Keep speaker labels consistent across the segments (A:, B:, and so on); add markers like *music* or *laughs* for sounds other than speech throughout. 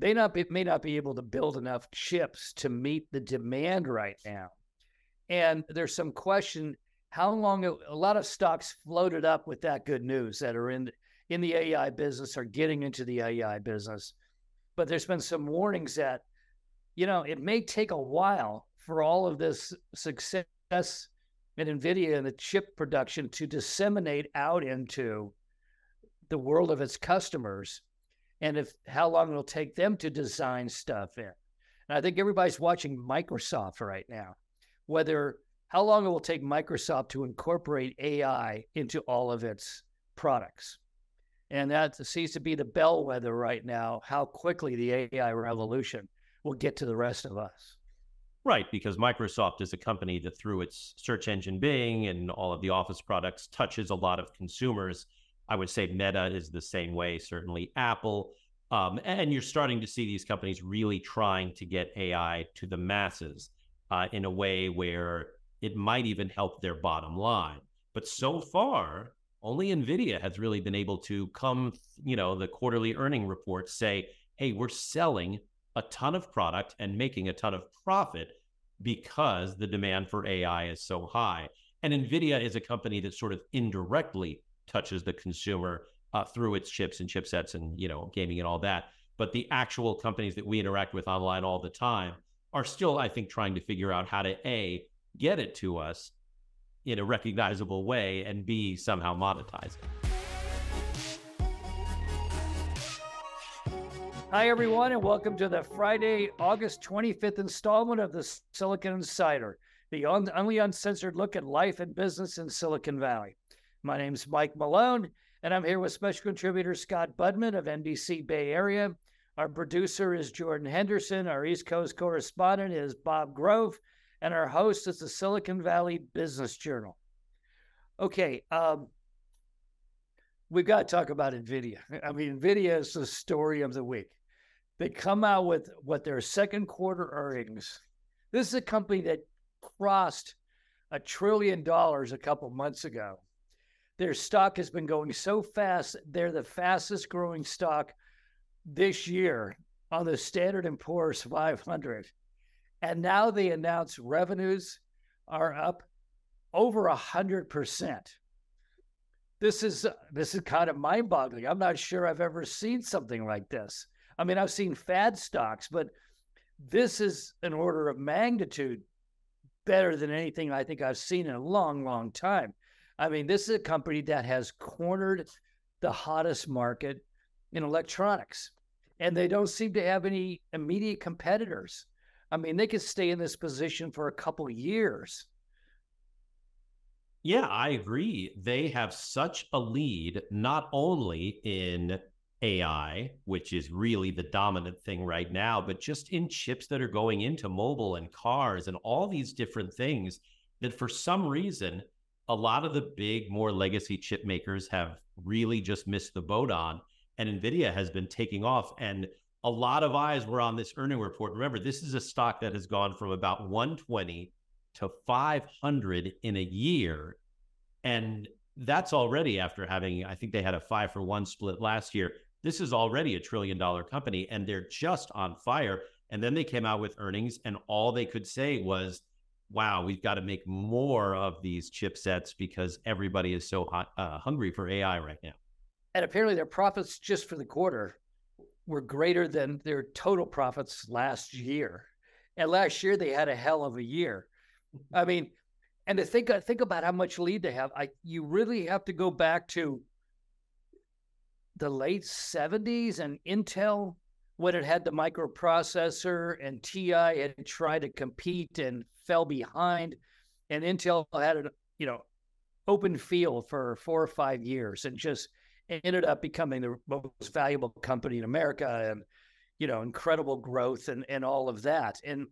A: they not may not be able to build enough chips to meet the demand right now. And there's some question how long a lot of stocks floated up with that good news that are in in the AI business or getting into the AI business. But there's been some warnings that you know, it may take a while for all of this success in NVIDIA and the chip production to disseminate out into the world of its customers and if how long it'll take them to design stuff in. And I think everybody's watching Microsoft right now, whether how long it will take Microsoft to incorporate AI into all of its products. And that seems to be the bellwether right now, how quickly the AI revolution will get to the rest of us.
B: Right, because Microsoft is a company that through its search engine Bing and all of the Office products touches a lot of consumers. I would say Meta is the same way, certainly Apple. Um, and you're starting to see these companies really trying to get AI to the masses uh, in a way where it might even help their bottom line. But so far, only NVIDIA has really been able to come, you know, the quarterly earning reports say, hey, we're selling a ton of product and making a ton of profit because the demand for AI is so high. And NVIDIA is a company that sort of indirectly touches the consumer uh, through its chips and chipsets and, you know, gaming and all that. But the actual companies that we interact with online all the time are still, I think, trying to figure out how to A, get it to us in a recognizable way and B, somehow monetize it.
A: Hi, everyone, and welcome to the Friday, August 25th installment of the Silicon Insider, the only uncensored look at life and business in Silicon Valley. My name is Mike Malone, and I'm here with special contributor Scott Budman of NBC Bay Area. Our producer is Jordan Henderson. Our East Coast correspondent is Bob Grove, and our host is the Silicon Valley Business Journal. Okay, um, we've got to talk about NVIDIA. I mean, NVIDIA is the story of the week. They come out with what their second quarter earnings. This is a company that crossed a trillion dollars a couple months ago. Their stock has been going so fast. They're the fastest growing stock this year on the Standard and Poor's 500. And now they announce revenues are up over a hundred percent. This is this is kind of mind-boggling. I'm not sure I've ever seen something like this. I mean, I've seen fad stocks, but this is an order of magnitude better than anything I think I've seen in a long, long time. I mean, this is a company that has cornered the hottest market in electronics, and they don't seem to have any immediate competitors. I mean, they could stay in this position for a couple years.
B: Yeah, I agree. They have such a lead, not only in AI, which is really the dominant thing right now, but just in chips that are going into mobile and cars and all these different things that for some reason, a lot of the big, more legacy chip makers have really just missed the boat on. And NVIDIA has been taking off. And a lot of eyes were on this earning report. Remember, this is a stock that has gone from about 120 to 500 in a year. And that's already after having, I think they had a five for one split last year. This is already a trillion dollar company and they're just on fire. And then they came out with earnings, and all they could say was, wow, we've got to make more of these chipsets because everybody is so uh, hungry for AI right now.
A: And apparently, their profits just for the quarter were greater than their total profits last year. And last year, they had a hell of a year. I mean, and to think think about how much lead they have, I you really have to go back to the late 70s and Intel when it had the microprocessor and TI had tried to compete and fell behind. And Intel had an you know open field for four or five years and just ended up becoming the most valuable company in America and you know incredible growth and and all of that. And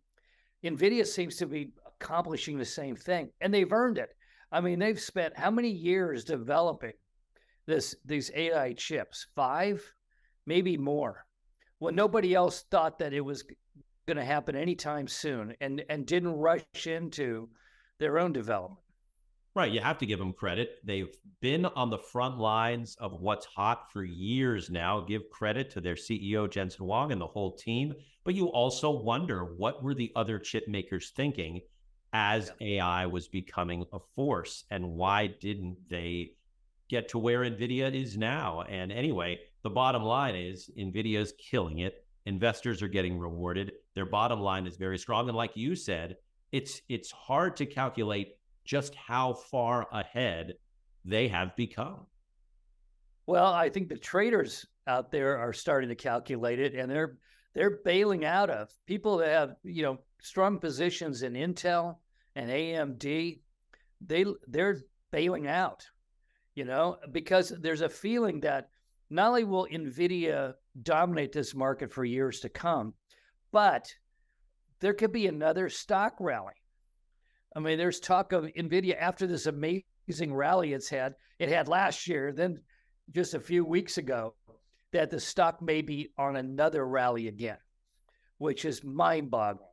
A: Nvidia seems to be accomplishing the same thing and they've earned it. I mean they've spent how many years developing this these AI chips, five, maybe more. Well, nobody else thought that it was going to happen anytime soon, and and didn't rush into their own development.
B: Right. You have to give them credit. They've been on the front lines of what's hot for years now. Give credit to their CEO, Jensen Huang, and the whole team. But you also wonder what were the other chip makers thinking as AI was becoming a force and why didn't they get to where NVIDIA is now? And anyway, the bottom line is NVIDIA is killing it. Investors are getting rewarded. Their bottom line is very strong. And like you said, it's it's hard to calculate just how far ahead they have become.
A: Well, I think the traders out there are starting to calculate it, and they're they're bailing out of people that have you know strong positions in Intel and AMD. They they're bailing out, you know, because there's a feeling that not only will Nvidia dominate this market for years to come, but there could be another stock rally. I mean, there's talk of Nvidia after this amazing rally it's had. It had last year, then just a few weeks ago, that the stock may be on another rally again, which is mind-boggling.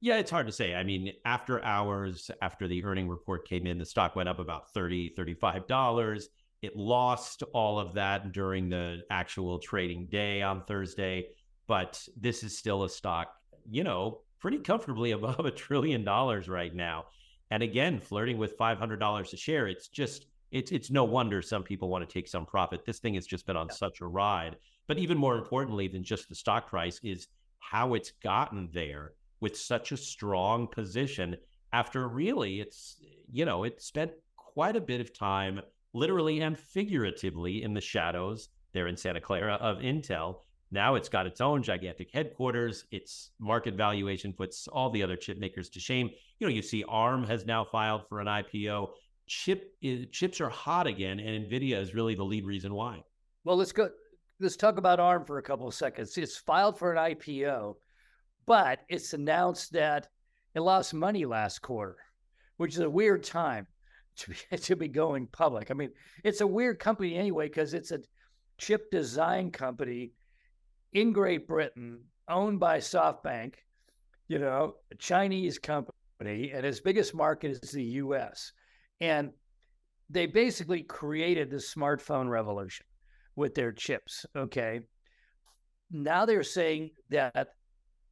B: Yeah, it's hard to say. I mean, after hours, after the earning report came in, the stock went up about 30 $35. It lost all of that during the actual trading day on Thursday, but this is still a stock, you know, pretty comfortably *laughs* above a trillion dollars right now. And again, flirting with $500 a share, it's just it's it's no wonder some people want to take some profit. This thing has just been on such a ride. But even more importantly than just the stock price is how it's gotten there with such a strong position after really it's you know, it spent quite a bit of time literally and figuratively in the shadows there in Santa Clara of Intel now it's got its own gigantic headquarters. Its market valuation puts all the other chip makers to shame. You know, you see ARM has now filed for an IPO. Chip is, chips are hot again, and Nvidia is really the lead reason why.
A: Well, let's go. Let's talk about ARM for a couple of seconds. It's filed for an IPO, but it's announced that it lost money last quarter, which is a weird time to be, *laughs* to be going public. I mean, it's a weird company anyway because it's a chip design company in Great Britain, owned by SoftBank, you know, a Chinese company, and its biggest market is the US. And they basically created the smartphone revolution with their chips. Okay. Now they're saying that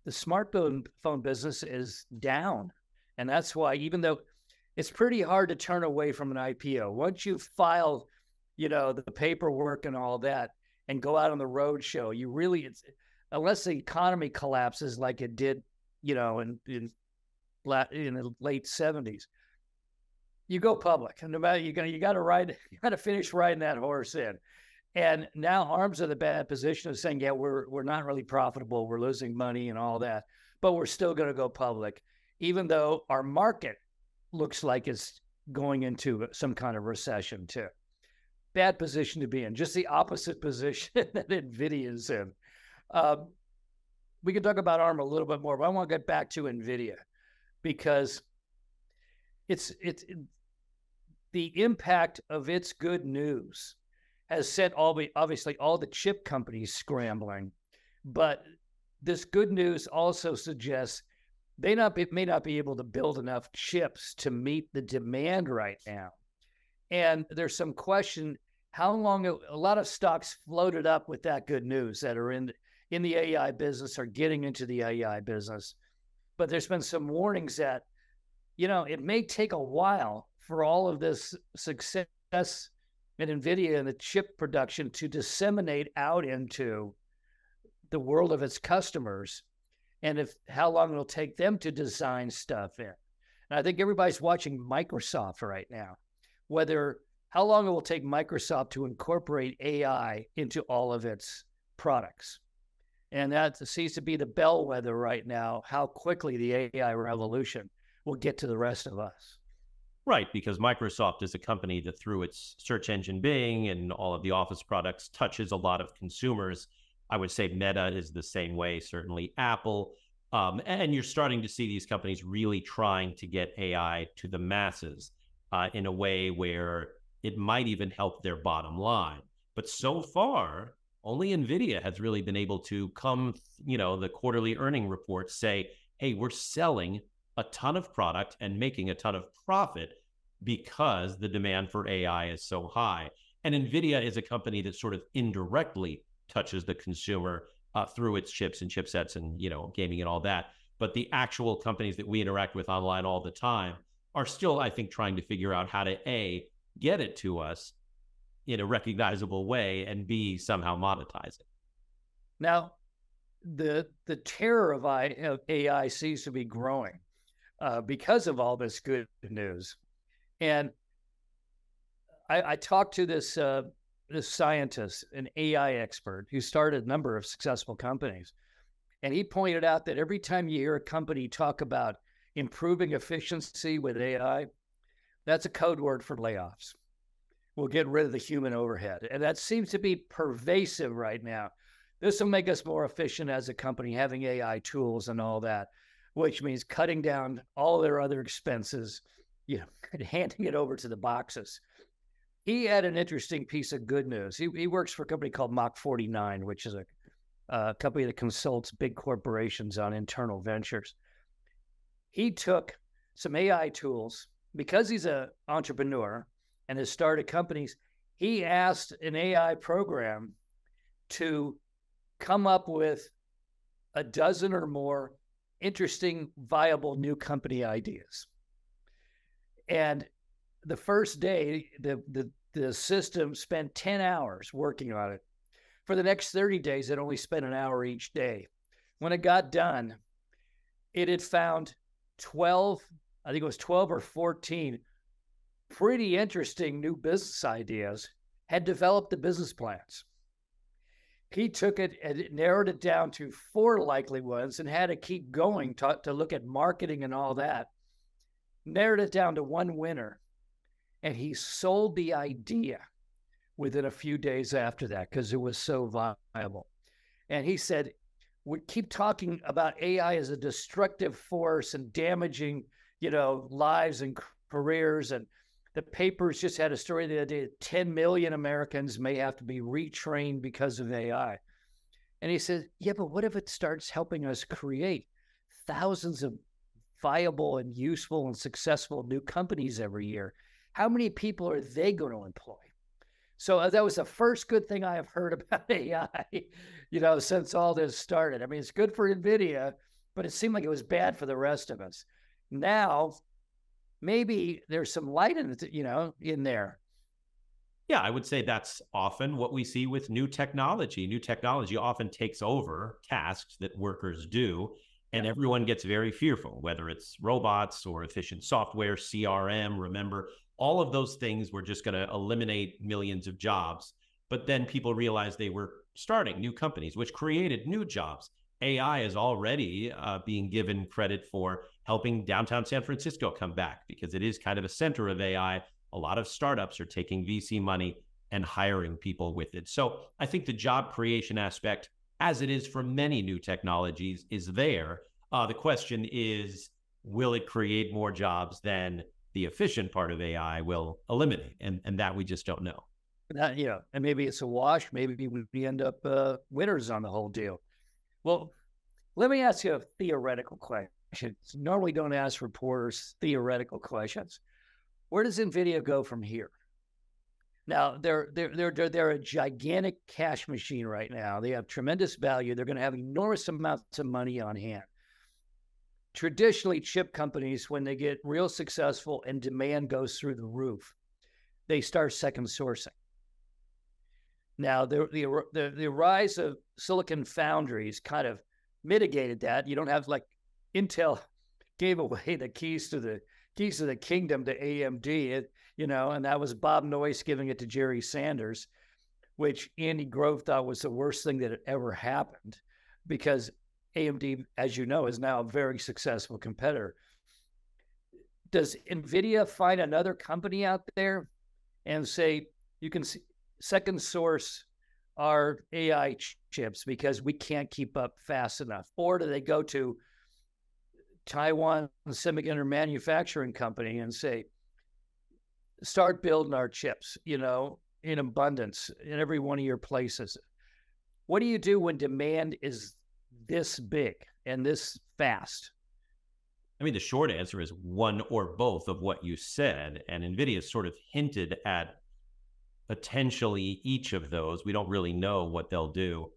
A: the smartphone phone business is down. And that's why, even though it's pretty hard to turn away from an IPO, once you file, you know, the paperwork and all that, and go out on the road show. You really, unless the economy collapses like it did, you know, in in, in the late seventies, you go public. And no matter you got you got to ride, *laughs* you got to finish riding that horse in. And now arms are the bad position of saying, yeah, we're we're not really profitable, we're losing money and all that, but we're still going to go public, even though our market looks like it's going into some kind of recession too bad position to be in, just the opposite *laughs* position that NVIDIA is in. Um, we can talk about ARM a little bit more, but I want to get back to NVIDIA because it's it's it, the impact of its good news has sent all the obviously all the chip companies scrambling, but this good news also suggests they not be, may not be able to build enough chips to meet the demand right now. And there's some question how long a lot of stocks floated up with that good news that are in in the AI business or getting into the AI business. But there's been some warnings that, you know, it may take a while for all of this success in NVIDIA and the chip production to disseminate out into the world of its customers and if how long it'll take them to design stuff in. And I think everybody's watching Microsoft right now, whether how long it will take Microsoft to incorporate AI into all of its products. And that seems to be the bellwether right now, how quickly the AI revolution will get to the rest of us.
B: Right, because Microsoft is a company that through its search engine Bing and all of the Office products touches a lot of consumers. I would say Meta is the same way, certainly Apple. Um, and you're starting to see these companies really trying to get AI to the masses uh, in a way where it might even help their bottom line. But so far, only Nvidia has really been able to come, you know, the quarterly earning reports say, hey, we're selling a ton of product and making a ton of profit. because the demand for AI is so high. And NVIDIA is a company that sort of indirectly touches the consumer uh, through its chips and chipsets and, you know, gaming and all that. But the actual companies that we interact with online all the time are still, I think, trying to figure out how to A, get it to us in a recognizable way and B, somehow monetize it.
A: Now, the the terror of, I, of AI seems to be growing uh, because of all this good news. And I, I talked to this uh, this scientist, an AI expert, who started a number of successful companies, and he pointed out that every time you hear a company talk about improving efficiency with AI, that's a code word for layoffs. We'll get rid of the human overhead, and that seems to be pervasive right now. This will make us more efficient as a company, having AI tools and all that, which means cutting down all their other expenses you know, *laughs* handing it over to the boxes. He had an interesting piece of good news. He, he works for a company called Mach 49, which is a, a company that consults big corporations on internal ventures. He took some AI tools because he's an entrepreneur and has started companies. He asked an AI program to come up with a dozen or more interesting, viable new company ideas. And the first day, the, the, the system spent 10 hours working on it. For the next 30 days, it only spent an hour each day. When it got done, it had found 12, I think it was 12 or 14 pretty interesting new business ideas, had developed the business plans. He took it and narrowed it down to four likely ones and had to keep going to, to look at marketing and all that narrowed it down to one winner, and he sold the idea within a few days after that because it was so viable. And he said, we keep talking about AI as a destructive force and damaging, you know, lives and careers. And the papers just had a story the other day 10 million Americans may have to be retrained because of AI. And he said, Yeah, but what if it starts helping us create thousands of viable and useful and successful new companies every year, how many people are they going to employ? So uh, that was the first good thing I have heard *laughs* about AI, you know, since all this started. I mean, it's good for NVIDIA, but it seemed like it was bad for the rest of us. Now, maybe there's some light in it, you know, in there.
B: Yeah, I would say that's often what we see with new technology. New technology often takes over tasks that workers do and everyone gets very fearful, whether it's robots or efficient software, CRM. Remember, all of those things were just going to eliminate millions of jobs. But then people realized they were starting new companies, which created new jobs. AI is already uh, being given credit for helping downtown San Francisco come back because it is kind of a center of AI. A lot of startups are taking VC money and hiring people with it. So I think the job creation aspect as it is for many new technologies, is there. Uh, the question is, will it create more jobs than the efficient part of AI will eliminate? And, and that we just don't know.
A: That, and maybe it's a wash. Maybe we end up uh, winners on the whole deal. Well, let me ask you a theoretical question. Normally, don't ask reporters theoretical questions. Where does NVIDIA go from here? Now they're they're they're, they're a gigantic cash machine right now. They have tremendous value. They're going to have enormous amounts of money on hand. Traditionally, chip companies, when they get real successful and demand goes through the roof, they start second sourcing. Now, the, the the the rise of silicon foundries kind of mitigated that. You don't have like Intel *laughs* gave away the keys to the keys to the kingdom to AMD. It, you know, and that was Bob Noyce giving it to Jerry Sanders, which Andy Grove thought was the worst thing that had ever happened because AMD, as you know, is now a very successful competitor. Does NVIDIA find another company out there and say, you can second source our AI chips because we can't keep up fast enough? Or do they go to Taiwan Semiconductor Manufacturing Company and say, start building our chips, you know, in abundance in every one of your places. What do you do when demand is this big and this fast?
B: I mean, the short answer is one or both of what you said. And NVIDIA sort of hinted at potentially each of those. We don't really know what they'll do,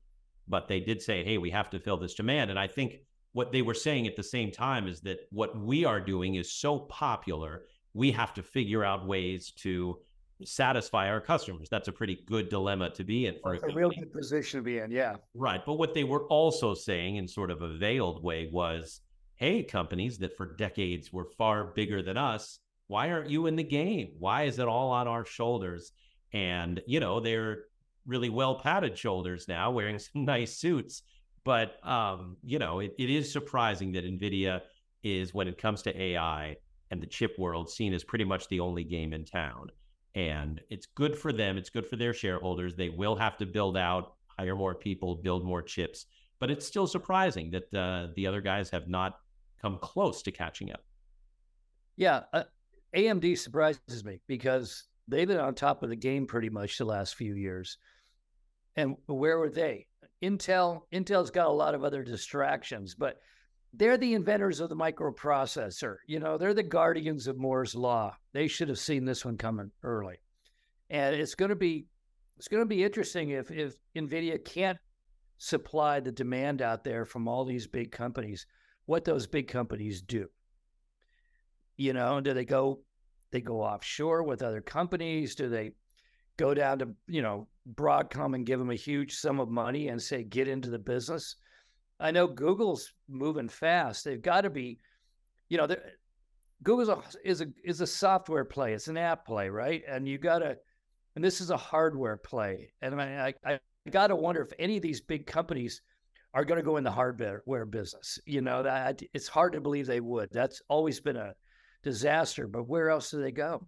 B: but they did say, hey, we have to fill this demand. And I think what they were saying at the same time is that what we are doing is so popular, we have to figure out ways to satisfy our customers. That's a pretty good dilemma to be in for
A: a, a real good position to be in. Yeah.
B: Right. But what they were also saying in sort of a veiled way was, hey, companies that for decades were far bigger than us, why aren't you in the game? Why is it all on our shoulders? And, you know, they're really well padded shoulders now, wearing *laughs* some nice suits. But, um, you know, it, it is surprising that NVIDIA is, when it comes to AI and the chip world, seen as pretty much the only game in town. And it's good for them. It's good for their shareholders. They will have to build out, hire more people, build more chips. But it's still surprising that uh, the other guys have not come close to catching up.
A: Yeah, uh, AMD surprises me because they've been on top of the game pretty much the last few years. And where were they? Intel, Intel's got a lot of other distractions, but they're the inventors of the microprocessor. You know, they're the guardians of Moore's law. They should have seen this one coming early. And it's going to be it's going to be interesting if if Nvidia can't supply the demand out there from all these big companies what those big companies do. You know, do they go they go offshore with other companies? Do they go down to, you know, Broadcom and give them a huge sum of money and say get into the business? I know Google's moving fast. They've got to be, you know, Google's a, is a is a software play. It's an app play, right? And you got to, and this is a hardware play. And I I, I got to wonder if any of these big companies are going to go in the hardware business. You know, that it's hard to believe they would. That's always been a disaster. But where else do they go?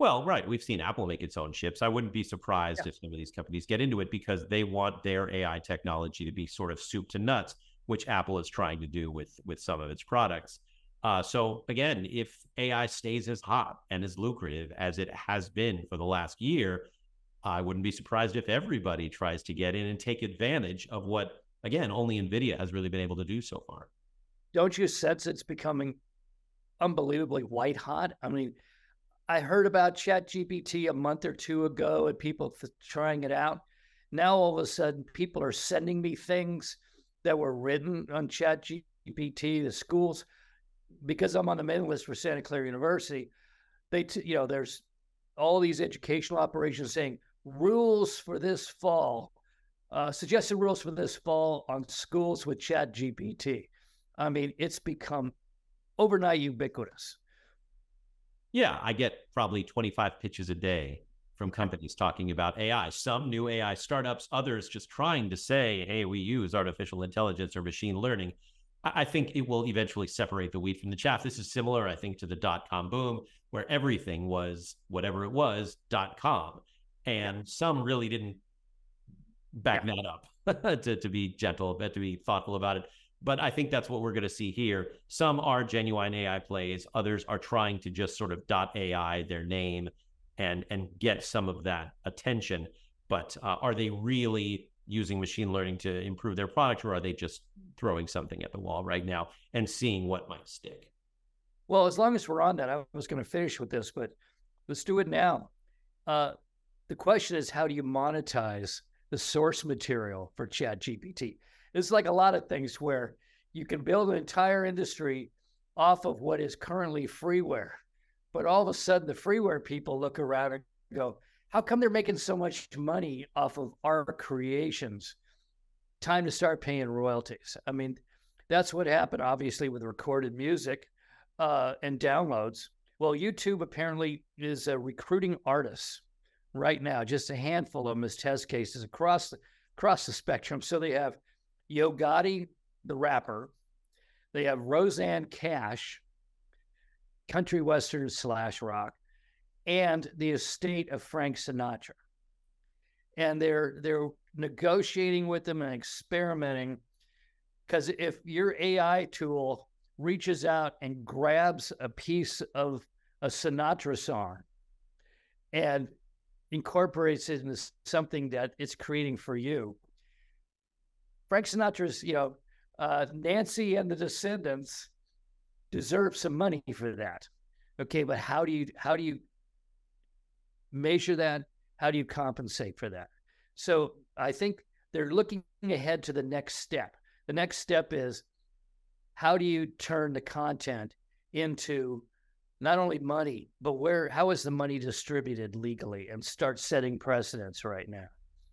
B: Well, right. We've seen Apple make its own chips. I wouldn't be surprised yeah. if some of these companies get into it because they want their AI technology to be sort of soup to nuts, which Apple is trying to do with with some of its products. Uh, so again, if AI stays as hot and as lucrative as it has been for the last year, I wouldn't be surprised if everybody tries to get in and take advantage of what again, only NVIDIA has really been able to do so far.
A: Don't you sense it's becoming unbelievably white hot? I mean, I heard about ChatGPT a month or two ago and people th- trying it out. Now all of a sudden, people are sending me things that were written on ChatGPT. The schools, because I'm on the mailing list for Santa Clara University, they, t- you know, there's all these educational operations saying rules for this fall uh, suggested rules for this fall on schools with Chat GPT. I mean, it's become overnight ubiquitous.
B: Yeah, I get probably 25 pitches a day from companies talking about AI. Some new AI startups, others just trying to say, hey, we use artificial intelligence or machine learning. I think it will eventually separate the wheat from the chaff. This is similar, I think, to the dot com boom, where everything was whatever it was, dot com. And some really didn't back yeah. that up *laughs* to, to be gentle, but to be thoughtful about it. But I think that's what we're going to see here. Some are genuine AI plays, others are trying to just sort of dot AI their name and and get some of that attention. But uh, are they really using machine learning to improve their product, or are they just throwing something at the wall right now and seeing what might stick?
A: Well, as long as we're on that, I was going to finish with this, but let's do it now. Uh, the question is, how do you monetize the source material for Chat GPT. It's like a lot of things where you can build an entire industry off of what is currently freeware. But all of a sudden, the freeware people look around and go, How come they're making so much money off of our creations? Time to start paying royalties. I mean, that's what happened, obviously, with recorded music uh, and downloads. Well, YouTube apparently is uh, recruiting artists right now, just a handful of them as test cases across the, across the spectrum. So they have Yo Gotti, the rapper. They have Rosanne Cash, country western slash rock, and the estate of Frank Sinatra. And they're they're negotiating with them and experimenting because if your AI tool reaches out and grabs a piece of a Sinatra song and incorporates it into something that it's creating for you. Frank Sinatra's, you know, uh, Nancy and the Descendants deserve some money for that. Okay, but how do you how do you measure that? How do you compensate for that? So I think they're looking ahead to the next step. The next step is how do you turn the content into not only money, but where how is the money distributed legally and start setting precedents right now?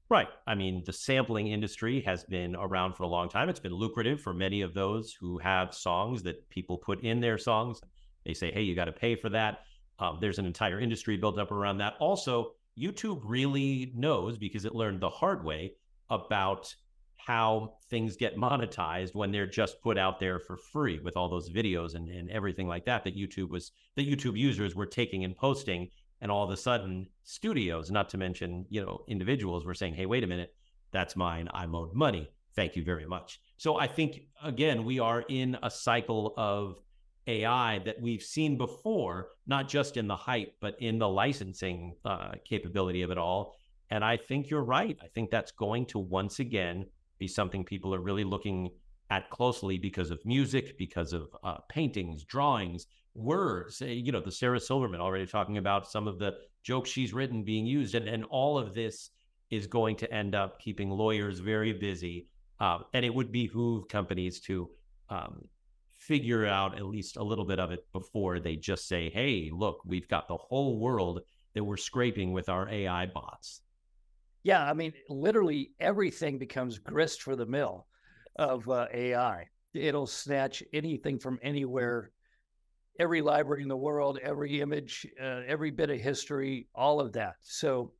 B: Right. I mean, the sampling industry has been around for a long time. It's been lucrative for many of those who have songs that people put in their songs. They say, hey, you got to pay for that. Um, there's an entire industry built up around that. Also, YouTube really knows because it learned the hard way about how things get monetized when they're just put out there for free with all those videos and, and everything like that that YouTube was that YouTube users were taking and posting and all of a sudden studios not to mention you know individuals were saying hey wait a minute that's mine I'm owed money thank you very much. So I think again we are in a cycle of AI that we've seen before not just in the hype but in the licensing uh, capability of it all. And I think you're right. I think that's going to once again be something people are really looking at closely because of music, because of uh, paintings, drawings, words. Eh, you know, the Sarah Silverman already talking about some of the jokes she's written being used, and and all of this is going to end up keeping lawyers very busy. Uh, and it would behoove companies to um, figure out at least a little bit of it before they just say, "Hey, look, we've got the whole world that we're scraping with our AI bots."
A: Yeah, I mean, literally everything becomes grist for the mill of uh, AI. It'll snatch anything from anywhere, every library in the world, every image, uh, every bit of history, all of that. So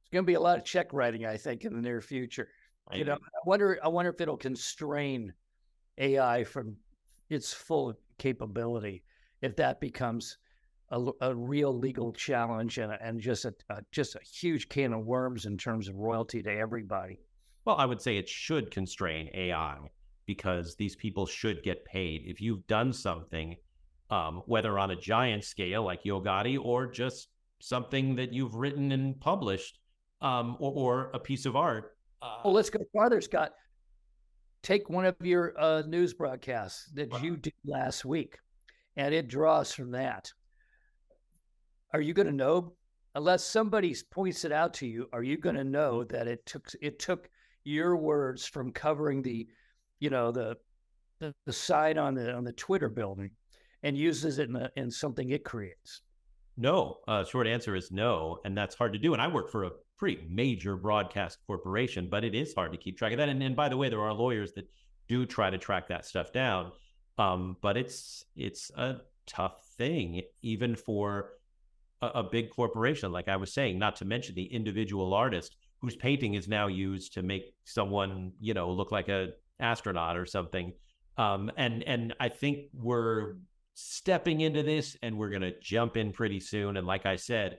A: it's going to be a lot of check writing, I think, in the near future. I you know, I wonder. I wonder if it'll constrain AI from its full capability if that becomes a, a real legal challenge and, and just a, a just a huge can of worms in terms of royalty to everybody.
B: Well, I would say it should constrain AI because these people should get paid. If you've done something, um, whether on a giant scale like Yo Gotti or just something that you've written and published, um, or, or, a piece of art.
A: Uh, well, let's go farther, Scott. Take one of your uh, news broadcasts that you did last week, and it draws from that are you going to know unless somebody points it out to you are you going to know that it took it took your words from covering the you know the the, the sign on the on the twitter building and uses it in, in something it creates.
B: No uh, short answer is no and that's hard to do and i work for a pretty major broadcast corporation but it is hard to keep track of that and, and by the way there are lawyers that do try to track that stuff down um, but it's it's a tough thing even for a, a big corporation, like I was saying, not to mention the individual artist whose painting is now used to make someone, you know, look like a astronaut or something. Um, and and I think we're stepping into this, and we're going to jump in pretty soon. And like I said,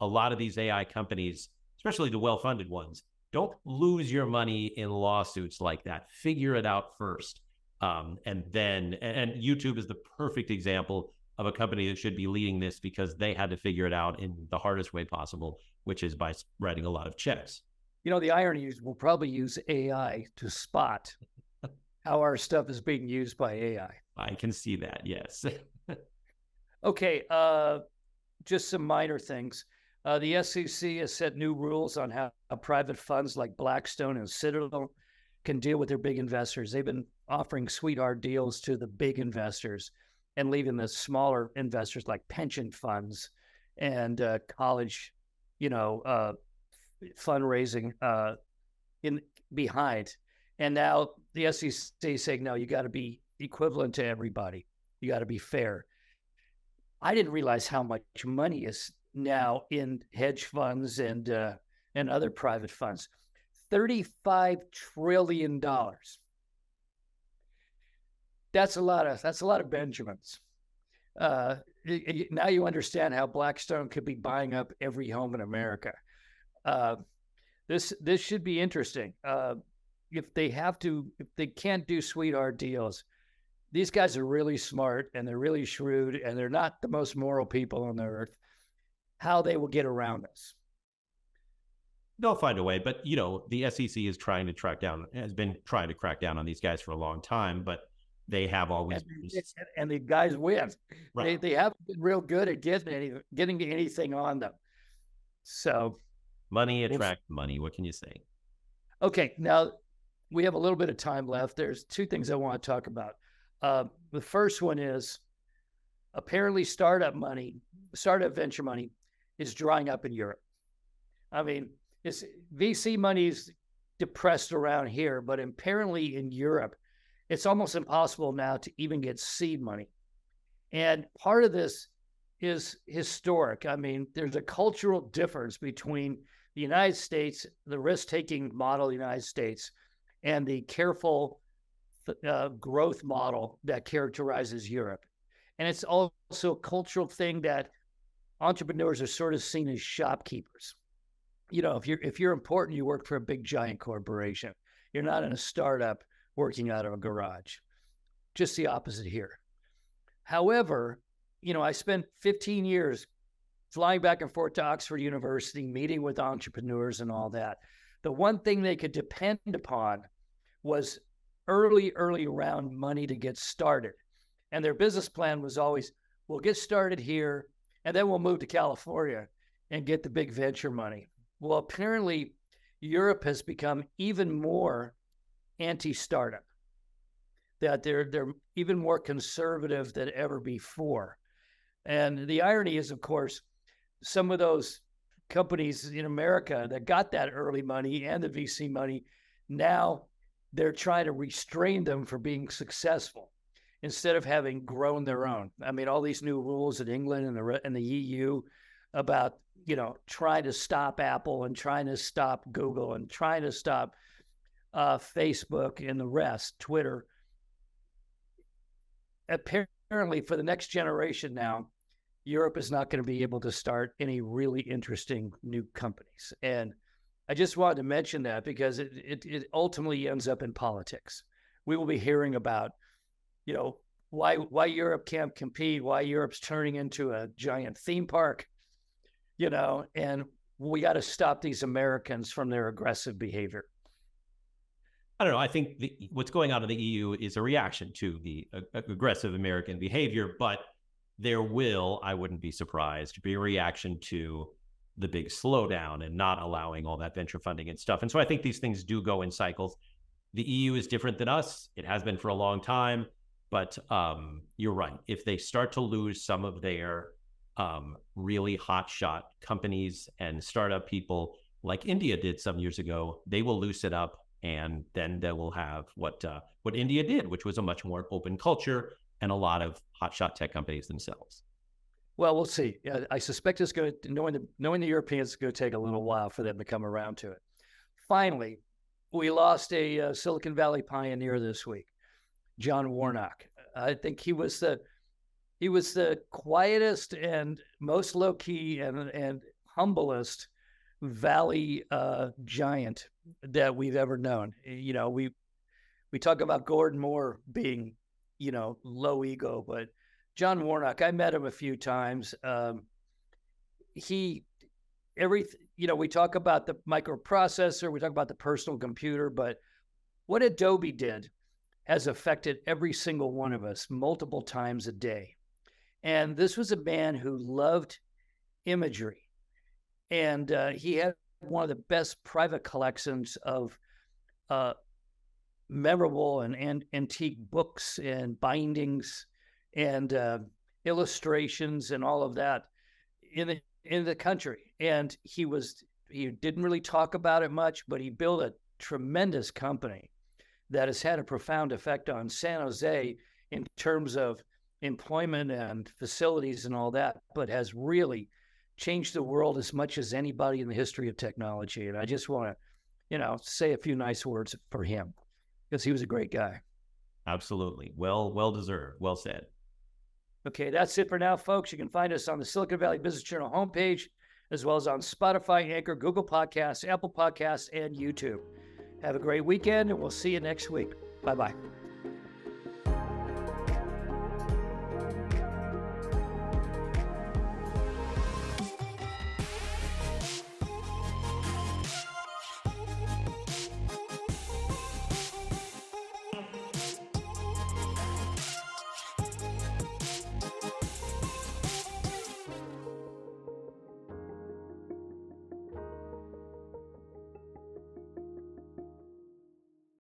B: a lot of these AI companies, especially the well-funded ones, don't lose your money in lawsuits like that. Figure it out first, um, and then. And YouTube is the perfect example of a company that should be leading this because they had to figure it out in the hardest way possible, which is by writing a lot of checks.
A: You know, the irony is we'll probably use AI to spot how our stuff is being used by AI.
B: I can see that, yes. *laughs*
A: okay, uh, just some minor things. Uh, the SEC has set new rules on how, private funds like Blackstone and Citadel can deal with their big investors. They've been offering sweetheart deals to the big investors and leaving the smaller investors like pension funds and uh, college, you know, uh, fundraising uh, in behind. And now the SEC saying, no, you got to be equivalent to everybody. You got to be fair. I didn't realize how much money is now in hedge funds and uh, and other private funds. Thirty-five trillion dollars that's a lot of that's a lot of Benjamins. Uh, now you understand how Blackstone could be buying up every home in America. Uh, this this should be interesting. Uh, if they have to, if they can't do sweetheart deals, these guys are really smart and they're really shrewd and they're not the most moral people on the earth. How they will get around this?
B: They'll find a way, but you know the SEC is trying to track down, has been trying to crack down on these guys for a long time, but they have always
A: and, and the guys win. Right. They they haven't been real good at getting any, getting anything on them. So
B: money attracts money. What can you say?
A: Okay, now we have a little bit of time left. There's two things I want to talk about. Uh, the first one is apparently startup money, startup venture money, is drying up in Europe. I mean, it's VC money's depressed around here, but apparently in Europe, it's almost impossible now to even get seed money. And part of this is historic. I mean, there's a cultural difference between the United States, the risk taking model of the United States, and the careful uh, growth model that characterizes Europe. And it's also a cultural thing that entrepreneurs are sort of seen as shopkeepers. You know, if you're if you're important, you work for a big giant corporation. You're not in a startup working out of a garage. Just the opposite here. However, you know, I spent 15 years flying back and forth to Oxford University, meeting with entrepreneurs and all that. The one thing they could depend upon was early, early round money to get started. And their business plan was always we'll get started here and then we'll move to California and get the big venture money. Well, apparently, Europe has become even more anti-startup. That they're they're even more conservative than ever before. And the irony is, of course, some of those companies in America that got that early money and the VC money, now they're trying to restrain them from being successful instead of having grown their own. I mean, all these new rules in England and the and the EU about you know trying to stop Apple and trying to stop Google and trying to stop uh, Facebook and the rest, Twitter. Apparently, for the next generation now, Europe is not going to be able to start any really interesting new companies. And I just wanted to mention that because it, it, it ultimately ends up in politics. We will be hearing about you know, why why Europe can't compete, why Europe's turning into a giant theme park, you know, and we got to stop these Americans from their aggressive behavior.
B: I don't know. I think the, what's going on in the EU is a reaction to the uh, aggressive American behavior, but there will, I wouldn't be surprised, be a reaction to the big slowdown and not allowing all that venture funding and stuff. And so I think these things do go in cycles. The EU is different than us. It has been for a long time. But um, you're right. If they start to lose some of their um, really hotshot companies and startup people, like India did some years ago, they will loose it up, and then they will have what uh, what India did, which was a much more open culture and a lot of hotshot tech companies themselves.
A: Well, we'll see. I suspect it's going to knowing the knowing the Europeans is going to take a little while for them to come around to it. Finally, we lost a uh, Silicon Valley pioneer this week. John Warnock. I think he was the he was the quietest and most low key and and humblest valley uh, giant that we've ever known. You know, we we talk about Gordon Moore being you know low ego, but John Warnock, I met him a few times. Um, he every you know we talk about the microprocessor, we talk about the personal computer, but what Adobe did has affected every single one of us multiple times a day. And this was a man who loved imagery. And uh, he had one of the best private collections of uh, memorable and, and, antique books and bindings and uh, illustrations and all of that in the in the country. And he was he didn't really talk about it much, but he built a tremendous company that has had a profound effect on San Jose in terms of employment and facilities and all that, but has really changed the world as much as anybody in the history of technology. And I just want to, you know, say a few nice words for him because he was a great guy.
B: Absolutely. Well, well deserved. Well said.
A: Okay, that's it for now, folks. You can find us on the Silicon Valley Business Journal homepage, as well as on Spotify, Anchor, Google Podcasts, Apple Podcasts, and YouTube. Have a great weekend, and we'll see you next week. Bye bye.